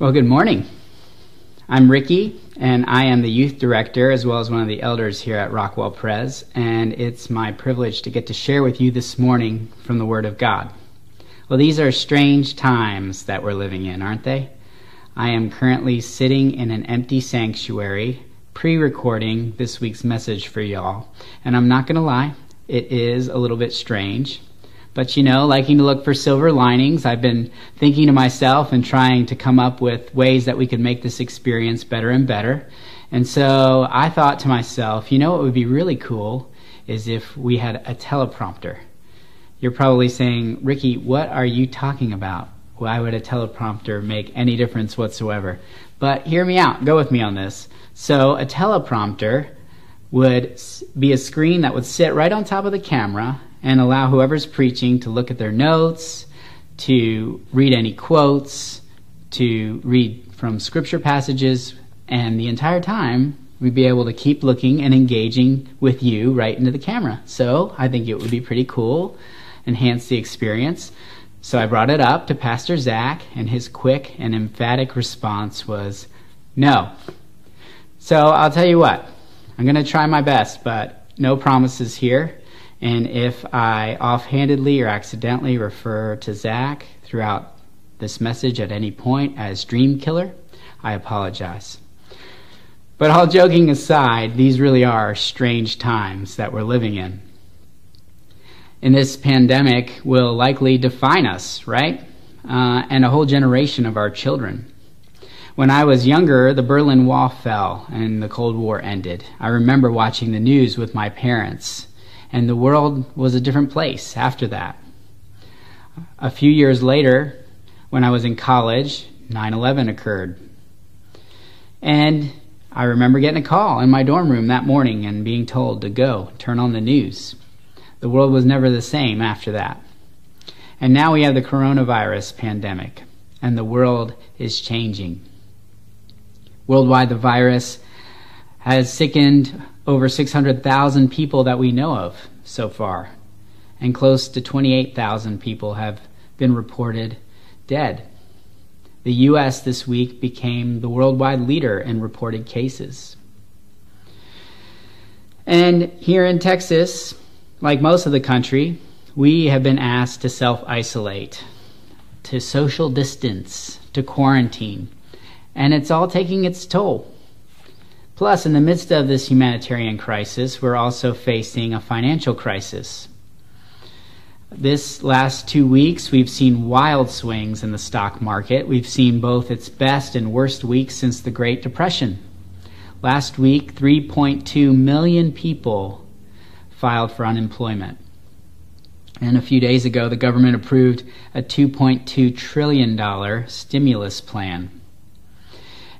Well, good morning. I'm Ricky, and I am the youth director as well as one of the elders here at Rockwell Pres, and it's my privilege to get to share with you this morning from the Word of God. Well, these are strange times that we're living in, aren't they? I am currently sitting in an empty sanctuary, pre recording this week's message for y'all, and I'm not going to lie, it is a little bit strange. But you know, liking to look for silver linings, I've been thinking to myself and trying to come up with ways that we could make this experience better and better. And so I thought to myself, you know what would be really cool is if we had a teleprompter. You're probably saying, Ricky, what are you talking about? Why would a teleprompter make any difference whatsoever? But hear me out. Go with me on this. So a teleprompter would be a screen that would sit right on top of the camera and allow whoever's preaching to look at their notes, to read any quotes, to read from scripture passages, and the entire time we'd be able to keep looking and engaging with you right into the camera. So I think it would be pretty cool, enhance the experience. So I brought it up to Pastor Zach, and his quick and emphatic response was no. So I'll tell you what, I'm going to try my best, but no promises here. And if I offhandedly or accidentally refer to Zach throughout this message at any point as Dream Killer, I apologize. But all joking aside, these really are strange times that we're living in. And this pandemic will likely define us, right? Uh, and a whole generation of our children. When I was younger, the Berlin Wall fell and the Cold War ended. I remember watching the news with my parents and the world was a different place after that. A few years later, when I was in college, 9 11 occurred. And I remember getting a call in my dorm room that morning and being told to go turn on the news. The world was never the same after that. And now we have the coronavirus pandemic, and the world is changing. Worldwide, the virus has sickened over 600,000 people that we know of so far, and close to 28,000 people have been reported dead. The U.S. this week became the worldwide leader in reported cases. And here in Texas, like most of the country, we have been asked to self isolate, to social distance, to quarantine, and it's all taking its toll. Plus, in the midst of this humanitarian crisis, we're also facing a financial crisis. This last two weeks, we've seen wild swings in the stock market. We've seen both its best and worst weeks since the Great Depression. Last week, 3.2 million people filed for unemployment. And a few days ago, the government approved a $2.2 trillion stimulus plan.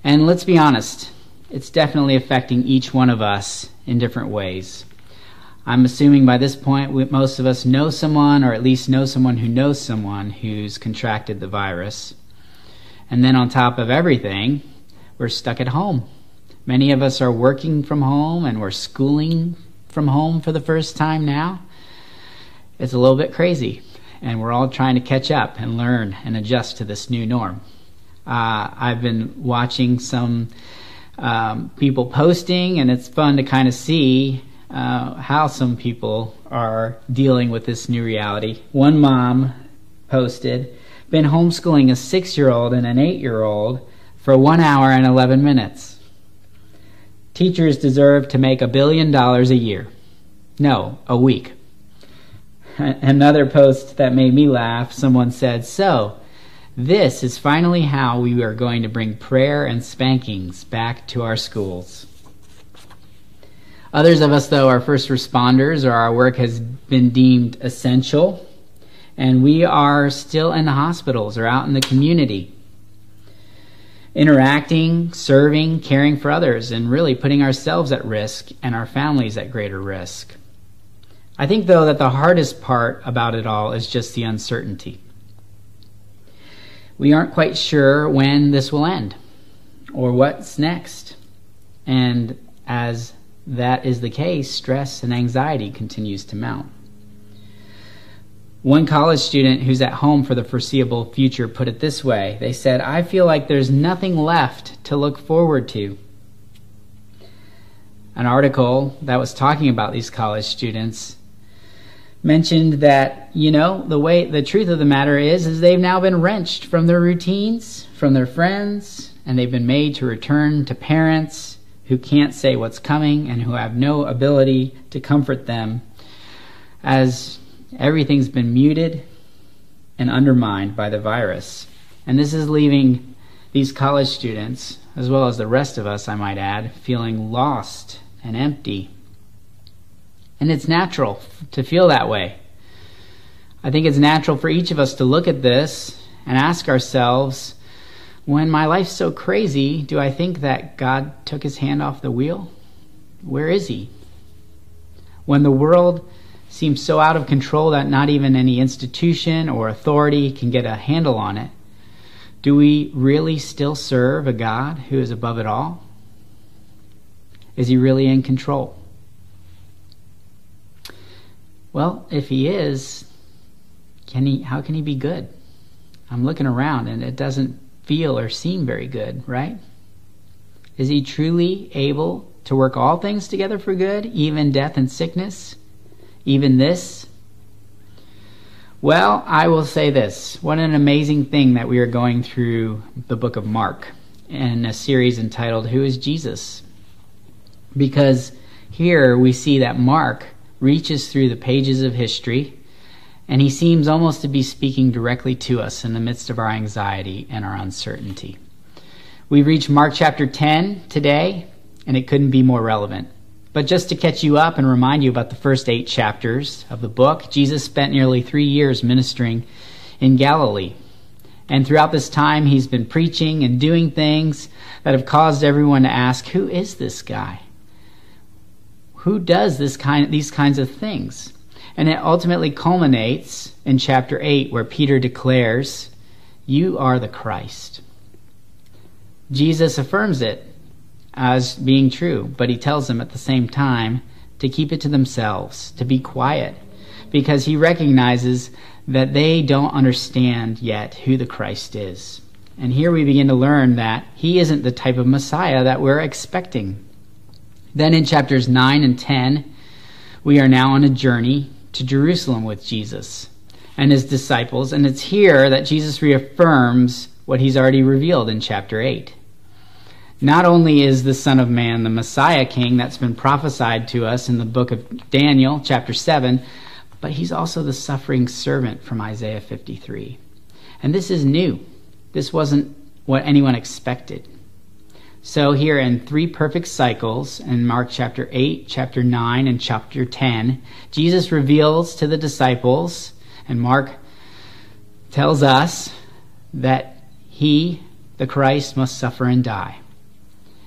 And let's be honest, it's definitely affecting each one of us in different ways. I'm assuming by this point most of us know someone, or at least know someone who knows someone who's contracted the virus. And then on top of everything, we're stuck at home. Many of us are working from home and we're schooling from home for the first time now. It's a little bit crazy, and we're all trying to catch up and learn and adjust to this new norm. Uh, I've been watching some um, people posting, and it's fun to kind of see uh, how some people are dealing with this new reality. One mom posted, been homeschooling a six year old and an eight year old for one hour and 11 minutes. Teachers deserve to make a billion dollars a year. No, a week. Another post that made me laugh someone said, So, this is finally how we are going to bring prayer and spankings back to our schools. Others of us, though, are first responders or our work has been deemed essential, and we are still in the hospitals or out in the community, interacting, serving, caring for others, and really putting ourselves at risk and our families at greater risk. I think, though, that the hardest part about it all is just the uncertainty we aren't quite sure when this will end or what's next. And as that is the case, stress and anxiety continues to mount. One college student who's at home for the foreseeable future put it this way They said, I feel like there's nothing left to look forward to. An article that was talking about these college students mentioned that, you know, the way the truth of the matter is is they've now been wrenched from their routines, from their friends, and they've been made to return to parents who can't say what's coming and who have no ability to comfort them as everything's been muted and undermined by the virus. And this is leaving these college students, as well as the rest of us, I might add, feeling lost and empty. And it's natural to feel that way. I think it's natural for each of us to look at this and ask ourselves when my life's so crazy, do I think that God took his hand off the wheel? Where is he? When the world seems so out of control that not even any institution or authority can get a handle on it, do we really still serve a God who is above it all? Is he really in control? Well, if he is, can he how can he be good? I'm looking around and it doesn't feel or seem very good, right? Is he truly able to work all things together for good, even death and sickness? even this? Well, I will say this. What an amazing thing that we are going through the book of Mark in a series entitled Who is Jesus? Because here we see that Mark reaches through the pages of history and he seems almost to be speaking directly to us in the midst of our anxiety and our uncertainty. We've reached Mark chapter 10 today, and it couldn't be more relevant. But just to catch you up and remind you about the first eight chapters of the book, Jesus spent nearly three years ministering in Galilee. And throughout this time, he's been preaching and doing things that have caused everyone to ask, Who is this guy? Who does this kind, these kinds of things? And it ultimately culminates in chapter 8, where Peter declares, You are the Christ. Jesus affirms it as being true, but he tells them at the same time to keep it to themselves, to be quiet, because he recognizes that they don't understand yet who the Christ is. And here we begin to learn that he isn't the type of Messiah that we're expecting. Then in chapters 9 and 10, we are now on a journey to Jerusalem with Jesus and his disciples, and it's here that Jesus reaffirms what he's already revealed in chapter 8. Not only is the Son of Man the Messiah King that's been prophesied to us in the book of Daniel, chapter 7, but he's also the suffering servant from Isaiah 53. And this is new. This wasn't what anyone expected. So, here in three perfect cycles, in Mark chapter 8, chapter 9, and chapter 10, Jesus reveals to the disciples, and Mark tells us that he, the Christ, must suffer and die.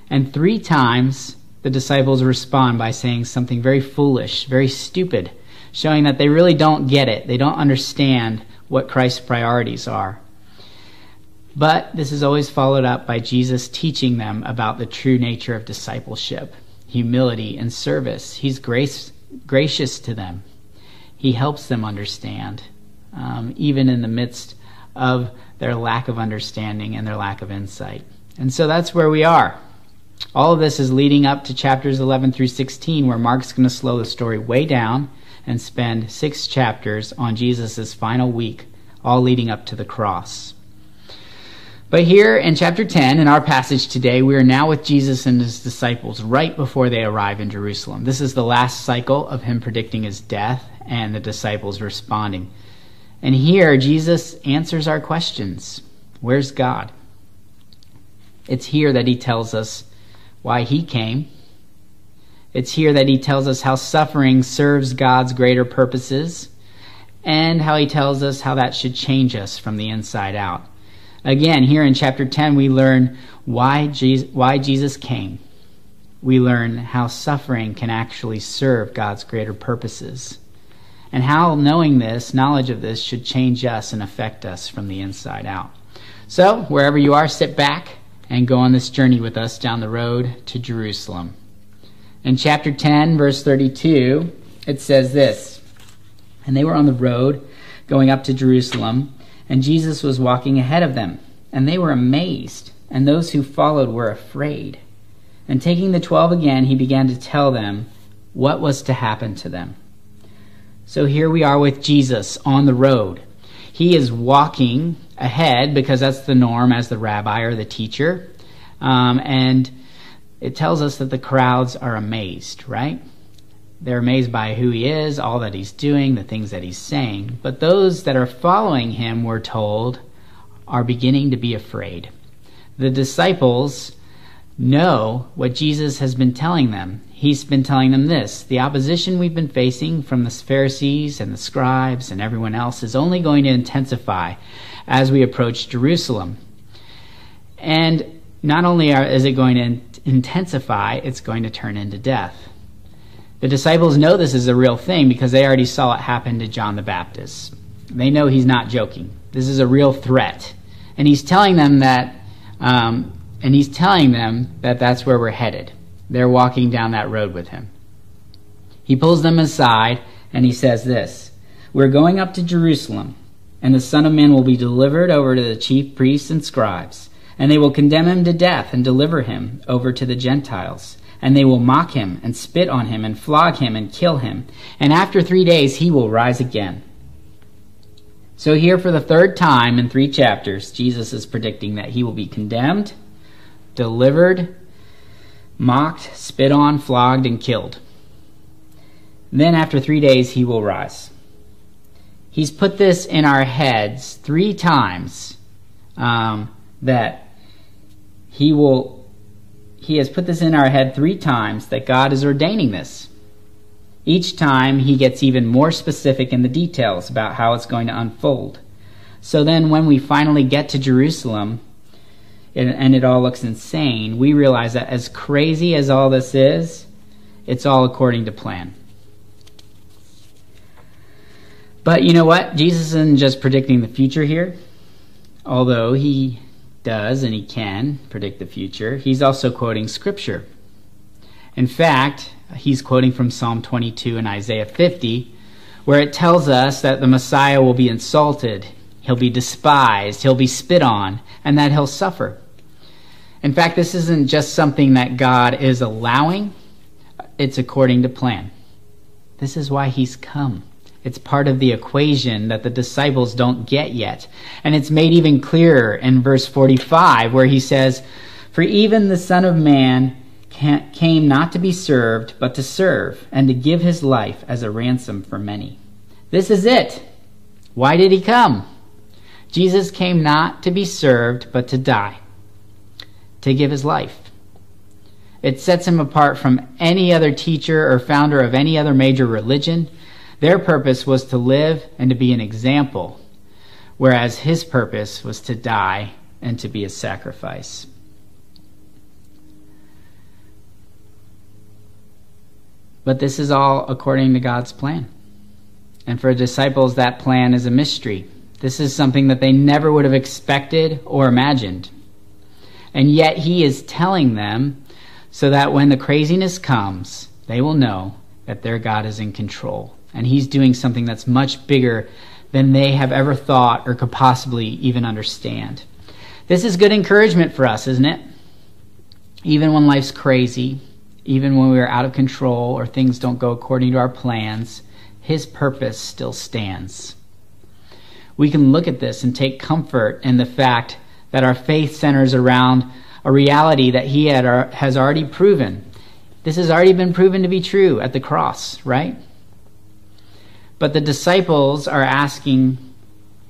And three times the disciples respond by saying something very foolish, very stupid, showing that they really don't get it. They don't understand what Christ's priorities are. But this is always followed up by Jesus teaching them about the true nature of discipleship, humility, and service. He's grace, gracious to them, He helps them understand, um, even in the midst of their lack of understanding and their lack of insight. And so that's where we are. All of this is leading up to chapters 11 through 16, where Mark's going to slow the story way down and spend six chapters on Jesus' final week, all leading up to the cross. But here in chapter 10, in our passage today, we are now with Jesus and his disciples right before they arrive in Jerusalem. This is the last cycle of him predicting his death and the disciples responding. And here, Jesus answers our questions Where's God? It's here that he tells us why he came. It's here that he tells us how suffering serves God's greater purposes and how he tells us how that should change us from the inside out. Again, here in chapter 10, we learn why Jesus, why Jesus came. We learn how suffering can actually serve God's greater purposes. And how knowing this, knowledge of this, should change us and affect us from the inside out. So, wherever you are, sit back and go on this journey with us down the road to Jerusalem. In chapter 10, verse 32, it says this And they were on the road going up to Jerusalem, and Jesus was walking ahead of them, and they were amazed, and those who followed were afraid. And taking the twelve again, he began to tell them what was to happen to them. So here we are with Jesus on the road. He is walking ahead because that's the norm as the rabbi or the teacher. Um, and it tells us that the crowds are amazed, right? They're amazed by who he is, all that he's doing, the things that he's saying. But those that are following him, we're told, are beginning to be afraid. The disciples know what Jesus has been telling them. He's been telling them this the opposition we've been facing from the Pharisees and the scribes and everyone else is only going to intensify as we approach Jerusalem. And not only are, is it going to intensify, it's going to turn into death. The disciples know this is a real thing because they already saw it happen to John the Baptist. They know he's not joking. This is a real threat. And he's telling them that um, and he's telling them that that's where we're headed. They're walking down that road with him. He pulls them aside and he says this We're going up to Jerusalem, and the Son of Man will be delivered over to the chief priests and scribes, and they will condemn him to death and deliver him over to the Gentiles. And they will mock him and spit on him and flog him and kill him. And after three days he will rise again. So, here for the third time in three chapters, Jesus is predicting that he will be condemned delivered, mocked, spit on, flogged, and killed. Then after three days he will rise. He's put this in our heads three times um, that he will. He has put this in our head three times that God is ordaining this. Each time he gets even more specific in the details about how it's going to unfold. So then, when we finally get to Jerusalem, and it all looks insane, we realize that as crazy as all this is, it's all according to plan. But you know what? Jesus isn't just predicting the future here, although he does and he can predict the future. He's also quoting Scripture. In fact, he's quoting from Psalm 22 and Isaiah 50, where it tells us that the Messiah will be insulted, he'll be despised, he'll be spit on, and that he'll suffer. In fact, this isn't just something that God is allowing, it's according to plan. This is why he's come. It's part of the equation that the disciples don't get yet. And it's made even clearer in verse 45, where he says, For even the Son of Man came not to be served, but to serve, and to give his life as a ransom for many. This is it. Why did he come? Jesus came not to be served, but to die to give his life. It sets him apart from any other teacher or founder of any other major religion. Their purpose was to live and to be an example, whereas his purpose was to die and to be a sacrifice. But this is all according to God's plan. And for disciples, that plan is a mystery. This is something that they never would have expected or imagined. And yet he is telling them so that when the craziness comes, they will know that their God is in control. And he's doing something that's much bigger than they have ever thought or could possibly even understand. This is good encouragement for us, isn't it? Even when life's crazy, even when we're out of control or things don't go according to our plans, his purpose still stands. We can look at this and take comfort in the fact that our faith centers around a reality that he had, uh, has already proven. This has already been proven to be true at the cross, right? But the disciples are asking,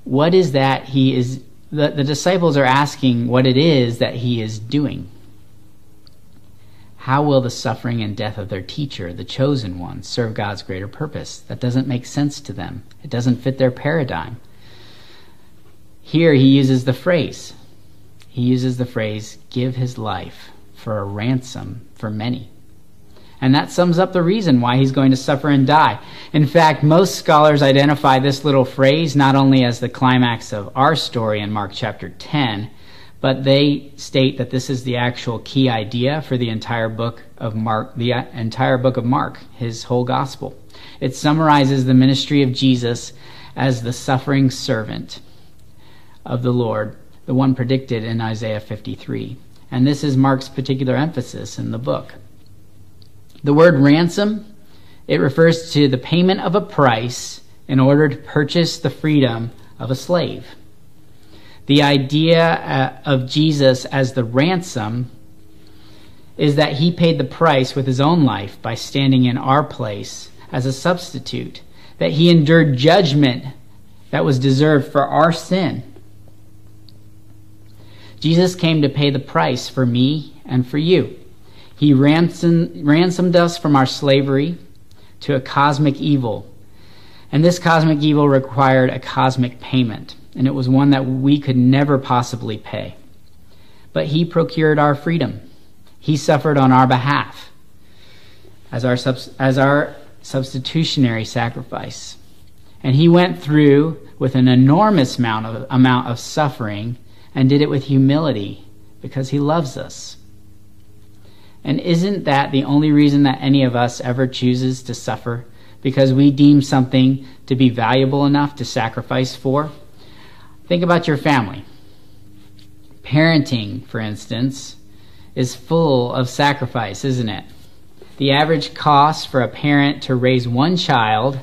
what is that he is, the, the disciples are asking what it is that he is doing. How will the suffering and death of their teacher, the chosen one, serve God's greater purpose? That doesn't make sense to them. It doesn't fit their paradigm. Here he uses the phrase, he uses the phrase, give his life for a ransom for many. And that sums up the reason why he's going to suffer and die. In fact, most scholars identify this little phrase not only as the climax of our story in Mark chapter 10, but they state that this is the actual key idea for the entire book of Mark, the uh, entire book of Mark, his whole gospel. It summarizes the ministry of Jesus as the suffering servant of the Lord, the one predicted in Isaiah 53. And this is Mark's particular emphasis in the book. The word ransom, it refers to the payment of a price in order to purchase the freedom of a slave. The idea uh, of Jesus as the ransom is that he paid the price with his own life by standing in our place as a substitute, that he endured judgment that was deserved for our sin. Jesus came to pay the price for me and for you. He ransomed, ransomed us from our slavery to a cosmic evil. And this cosmic evil required a cosmic payment, and it was one that we could never possibly pay. But he procured our freedom. He suffered on our behalf as our, as our substitutionary sacrifice. And he went through with an enormous amount of, amount of suffering and did it with humility because he loves us. And isn't that the only reason that any of us ever chooses to suffer? Because we deem something to be valuable enough to sacrifice for? Think about your family. Parenting, for instance, is full of sacrifice, isn't it? The average cost for a parent to raise one child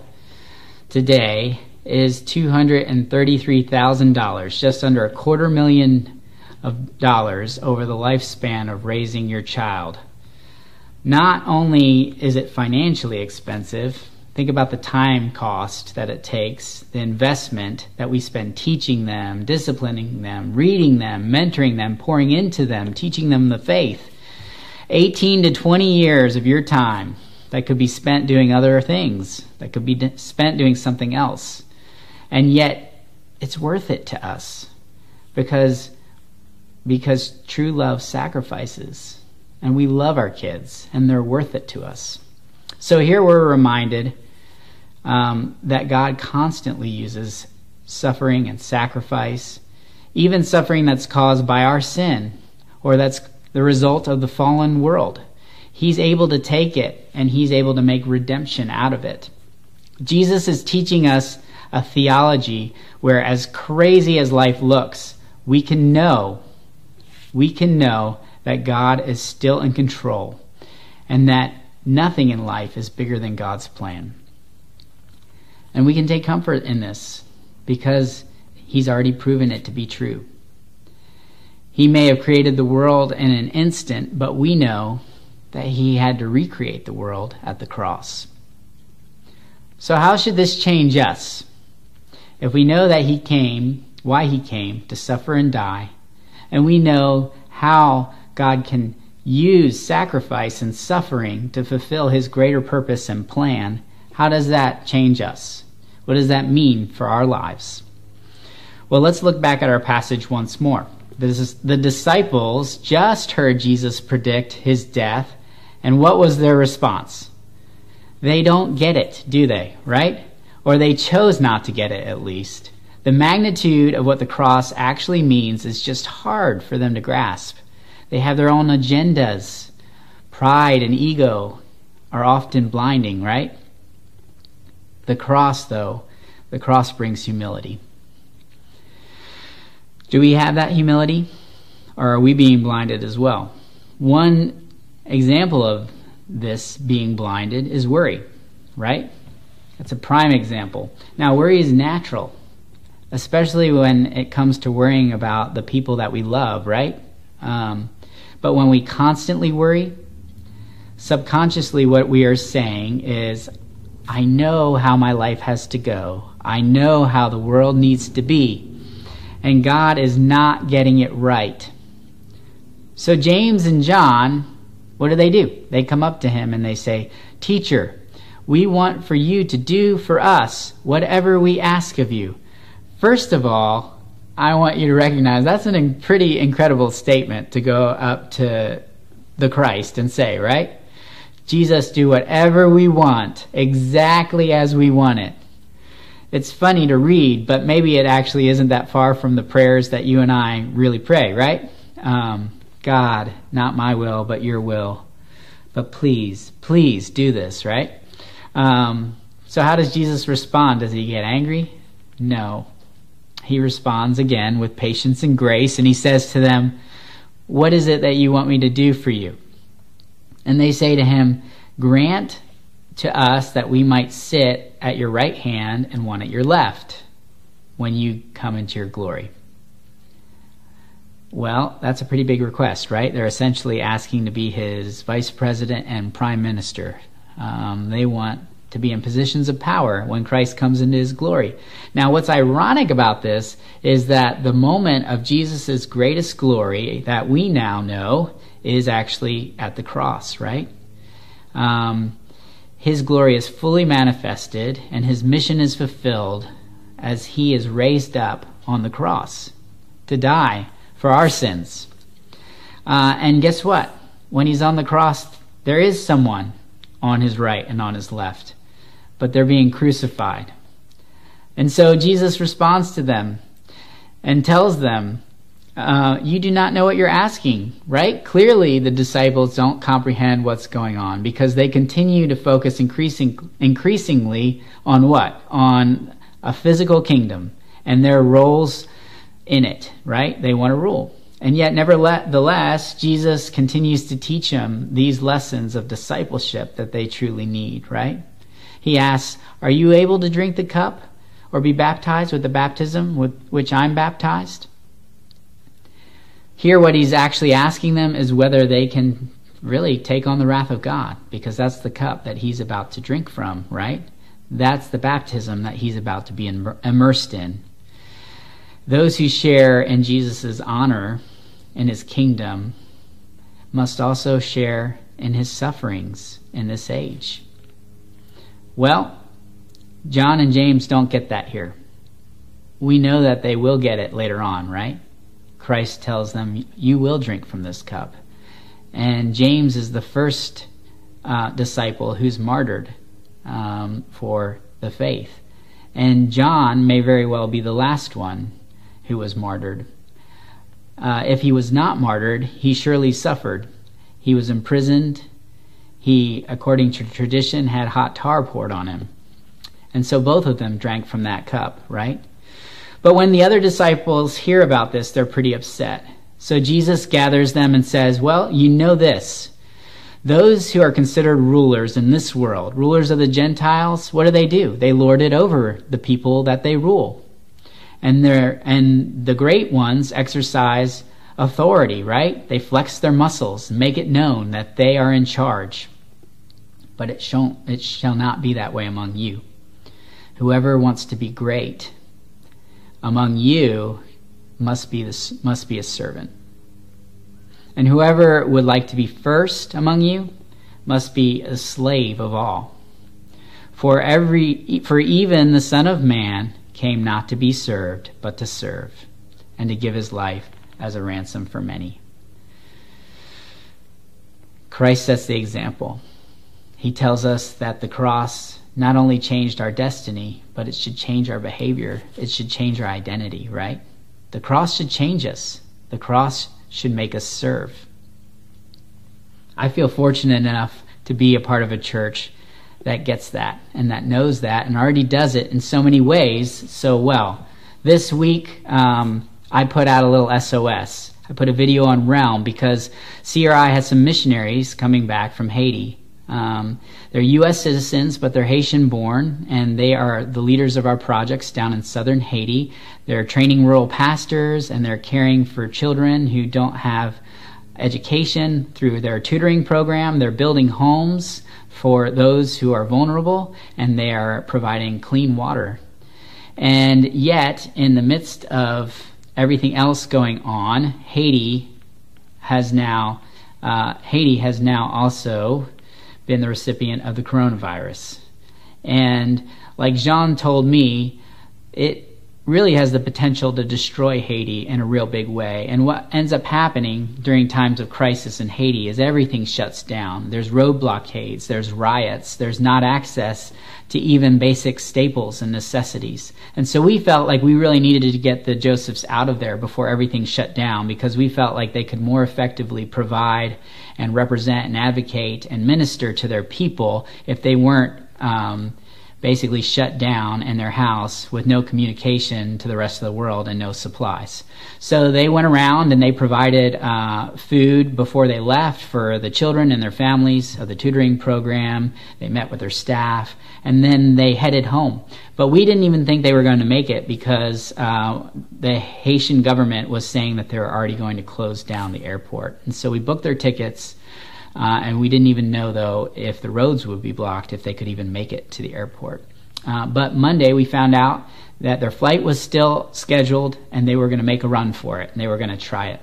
today is $233,000, just under a quarter million of dollars over the lifespan of raising your child. Not only is it financially expensive, think about the time cost that it takes, the investment that we spend teaching them, disciplining them, reading them, mentoring them, pouring into them, teaching them the faith. 18 to 20 years of your time that could be spent doing other things, that could be spent doing something else. And yet, it's worth it to us because, because true love sacrifices. And we love our kids, and they're worth it to us. So here we're reminded um, that God constantly uses suffering and sacrifice, even suffering that's caused by our sin or that's the result of the fallen world. He's able to take it and he's able to make redemption out of it. Jesus is teaching us a theology where, as crazy as life looks, we can know, we can know that God is still in control and that nothing in life is bigger than God's plan. And we can take comfort in this because He's already proven it to be true. He may have created the world in an instant, but we know that He had to recreate the world at the cross. So, how should this change us? If we know that He came, why He came, to suffer and die, and we know how God can use sacrifice and suffering to fulfill His greater purpose and plan, how does that change us? What does that mean for our lives? Well, let's look back at our passage once more. The disciples just heard Jesus predict his death, and what was their response? They don't get it, do they? Right? Or they chose not to get it, at least. The magnitude of what the cross actually means is just hard for them to grasp. They have their own agendas. Pride and ego are often blinding, right? The cross, though, the cross brings humility. Do we have that humility? Or are we being blinded as well? One example of this being blinded is worry, right? That's a prime example. Now, worry is natural, especially when it comes to worrying about the people that we love, right? Um, but when we constantly worry, subconsciously what we are saying is, I know how my life has to go. I know how the world needs to be. And God is not getting it right. So James and John, what do they do? They come up to him and they say, Teacher, we want for you to do for us whatever we ask of you. First of all, I want you to recognize that's a pretty incredible statement to go up to the Christ and say, right? Jesus, do whatever we want, exactly as we want it. It's funny to read, but maybe it actually isn't that far from the prayers that you and I really pray, right? Um, God, not my will, but your will. But please, please do this, right? Um, so, how does Jesus respond? Does he get angry? No. He responds again with patience and grace, and he says to them, What is it that you want me to do for you? And they say to him, Grant to us that we might sit at your right hand and one at your left when you come into your glory. Well, that's a pretty big request, right? They're essentially asking to be his vice president and prime minister. Um, they want to be in positions of power when Christ comes into his glory. Now, what's ironic about this is that the moment of Jesus' greatest glory that we now know is actually at the cross, right? Um, his glory is fully manifested and his mission is fulfilled as he is raised up on the cross to die for our sins. Uh, and guess what? When he's on the cross, there is someone on his right and on his left but they're being crucified. And so Jesus responds to them and tells them, uh, You do not know what you're asking, right? Clearly, the disciples don't comprehend what's going on because they continue to focus increasing, increasingly on what? On a physical kingdom and their roles in it, right? They want to rule. And yet, nevertheless, Jesus continues to teach them these lessons of discipleship that they truly need, right? He asks, Are you able to drink the cup or be baptized with the baptism with which I'm baptized? Here, what he's actually asking them is whether they can really take on the wrath of God, because that's the cup that he's about to drink from, right? That's the baptism that he's about to be immersed in. Those who share in Jesus' honor in his kingdom must also share in his sufferings in this age. Well, John and James don't get that here. We know that they will get it later on, right? Christ tells them, You will drink from this cup. And James is the first uh, disciple who's martyred um, for the faith. And John may very well be the last one who was martyred. Uh, if he was not martyred, he surely suffered. He was imprisoned, he, according to tradition, had hot tar poured on him. And so both of them drank from that cup, right? But when the other disciples hear about this, they're pretty upset. So Jesus gathers them and says, Well, you know this. Those who are considered rulers in this world, rulers of the Gentiles, what do they do? They lord it over the people that they rule. And, and the great ones exercise authority, right? They flex their muscles, make it known that they are in charge. But it shall, it shall not be that way among you. Whoever wants to be great among you must be, this, must be a servant. And whoever would like to be first among you must be a slave of all. For every for even the Son of Man came not to be served, but to serve, and to give his life as a ransom for many. Christ sets the example. He tells us that the cross not only changed our destiny, but it should change our behavior. It should change our identity, right? The cross should change us. The cross should make us serve. I feel fortunate enough to be a part of a church that gets that and that knows that and already does it in so many ways so well. This week, um, I put out a little SOS. I put a video on Realm because CRI has some missionaries coming back from Haiti. Um, they're U.S. citizens, but they're Haitian born, and they are the leaders of our projects down in southern Haiti. They're training rural pastors, and they're caring for children who don't have education through their tutoring program. They're building homes for those who are vulnerable, and they are providing clean water. And yet, in the midst of everything else going on, Haiti has now uh, Haiti has now also been the recipient of the coronavirus, and like Jean told me, it really has the potential to destroy Haiti in a real big way. And what ends up happening during times of crisis in Haiti is everything shuts down. There's road blockades, there's riots, there's not access to even basic staples and necessities. And so we felt like we really needed to get the Josephs out of there before everything shut down because we felt like they could more effectively provide and represent and advocate and minister to their people if they weren't um, basically shut down in their house with no communication to the rest of the world and no supplies. So they went around and they provided uh, food before they left for the children and their families of the tutoring program. They met with their staff and then they headed home. But we didn't even think they were going to make it because uh, the Haitian government was saying that they were already going to close down the airport. And so we booked their tickets uh, and we didn't even know, though, if the roads would be blocked, if they could even make it to the airport. Uh, but Monday, we found out that their flight was still scheduled and they were going to make a run for it and they were going to try it.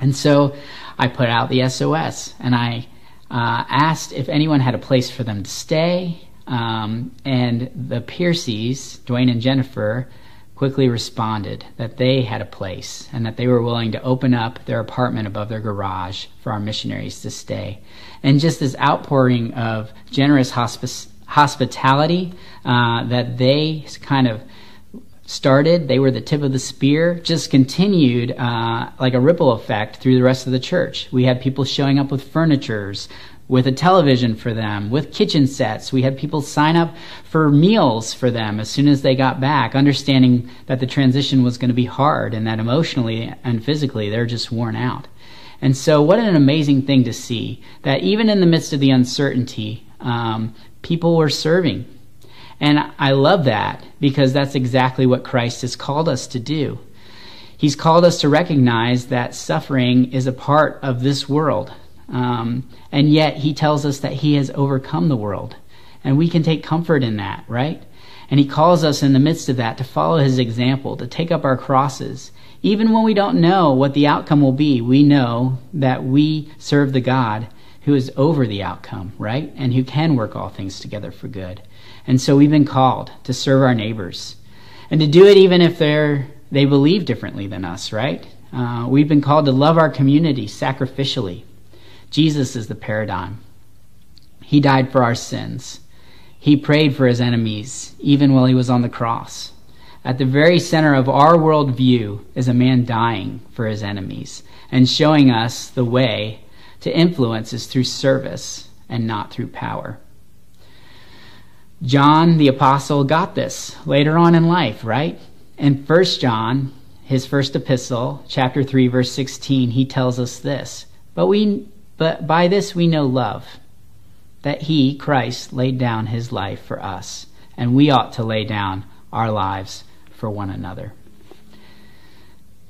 And so I put out the SOS and I uh, asked if anyone had a place for them to stay. Um, and the Piercies, Dwayne and Jennifer, quickly responded that they had a place and that they were willing to open up their apartment above their garage for our missionaries to stay. And just this outpouring of generous hospitality uh, that they kind of started, they were the tip of the spear, just continued uh, like a ripple effect through the rest of the church. We had people showing up with furnitures, with a television for them, with kitchen sets. We had people sign up for meals for them as soon as they got back, understanding that the transition was going to be hard and that emotionally and physically they're just worn out. And so, what an amazing thing to see that even in the midst of the uncertainty, um, people were serving. And I love that because that's exactly what Christ has called us to do. He's called us to recognize that suffering is a part of this world, um, and yet he tells us that he has overcome the world. And we can take comfort in that, right? And he calls us in the midst of that to follow his example, to take up our crosses. Even when we don't know what the outcome will be, we know that we serve the God who is over the outcome, right? And who can work all things together for good. And so we've been called to serve our neighbors and to do it even if they're, they believe differently than us, right? Uh, we've been called to love our community sacrificially Jesus is the paradigm. He died for our sins. He prayed for his enemies, even while he was on the cross. At the very center of our worldview is a man dying for his enemies and showing us the way to influence is through service and not through power. John the apostle got this later on in life, right? In 1 John, his first epistle, chapter 3 verse 16, he tells us this. But we but by this we know love, that he, Christ, laid down his life for us, and we ought to lay down our lives for one another.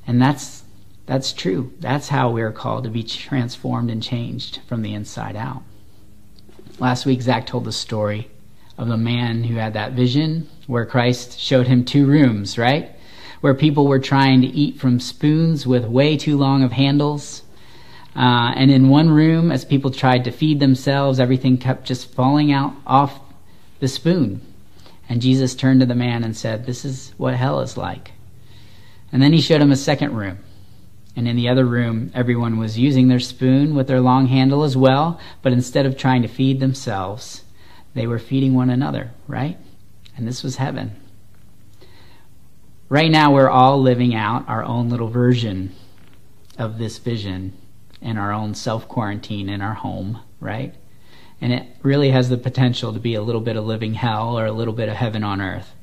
And that's that's true. That's how we're called to be transformed and changed from the inside out. Last week, Zach told the story of the man who had that vision where Christ showed him two rooms, right? Where people were trying to eat from spoons with way too long of handles uh, and in one room, as people tried to feed themselves, everything kept just falling out off the spoon. And Jesus turned to the man and said, This is what hell is like. And then he showed him a second room. And in the other room, everyone was using their spoon with their long handle as well, but instead of trying to feed themselves, they were feeding one another, right? And this was heaven. Right now, we're all living out our own little version of this vision in our own self quarantine in our home, right? And it really has the potential to be a little bit of living hell or a little bit of heaven on earth.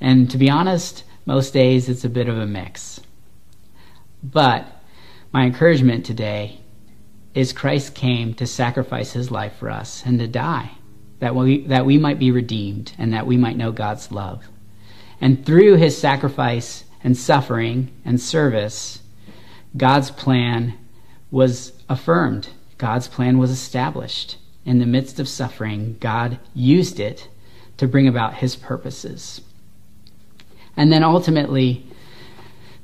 And to be honest, most days it's a bit of a mix. But my encouragement today is Christ came to sacrifice his life for us and to die, that we, that we might be redeemed and that we might know God's love. And through his sacrifice and suffering and service, God's plan was affirmed. God's plan was established. In the midst of suffering, God used it to bring about his purposes. And then ultimately,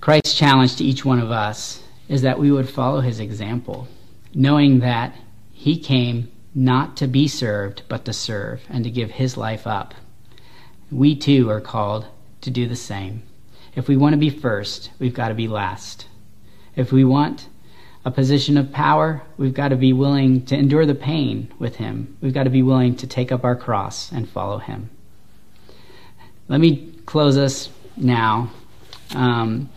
Christ's challenge to each one of us is that we would follow his example, knowing that he came not to be served, but to serve and to give his life up. We too are called to do the same. If we want to be first, we've got to be last. If we want a position of power, we've got to be willing to endure the pain with Him. We've got to be willing to take up our cross and follow Him. Let me close us now um,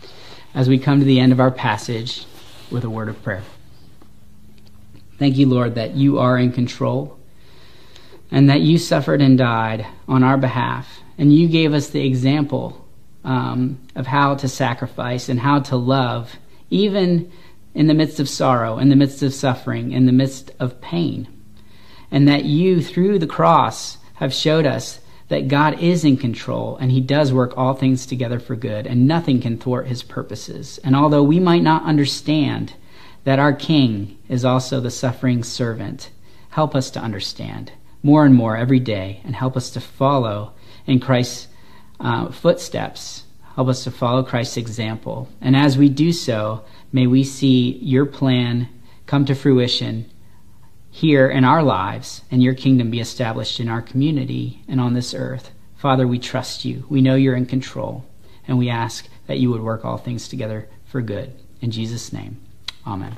as we come to the end of our passage with a word of prayer. Thank you, Lord, that you are in control. and that you suffered and died on our behalf. And you gave us the example um, of how to sacrifice and how to love, even in the midst of sorrow, in the midst of suffering, in the midst of pain. And that you, through the cross, have showed us that God is in control and He does work all things together for good, and nothing can thwart His purposes. And although we might not understand that our King is also the suffering servant, help us to understand more and more every day and help us to follow in Christ's uh, footsteps. Help us to follow Christ's example. And as we do so, may we see your plan come to fruition here in our lives and your kingdom be established in our community and on this earth. Father, we trust you. We know you're in control. And we ask that you would work all things together for good. In Jesus' name, amen.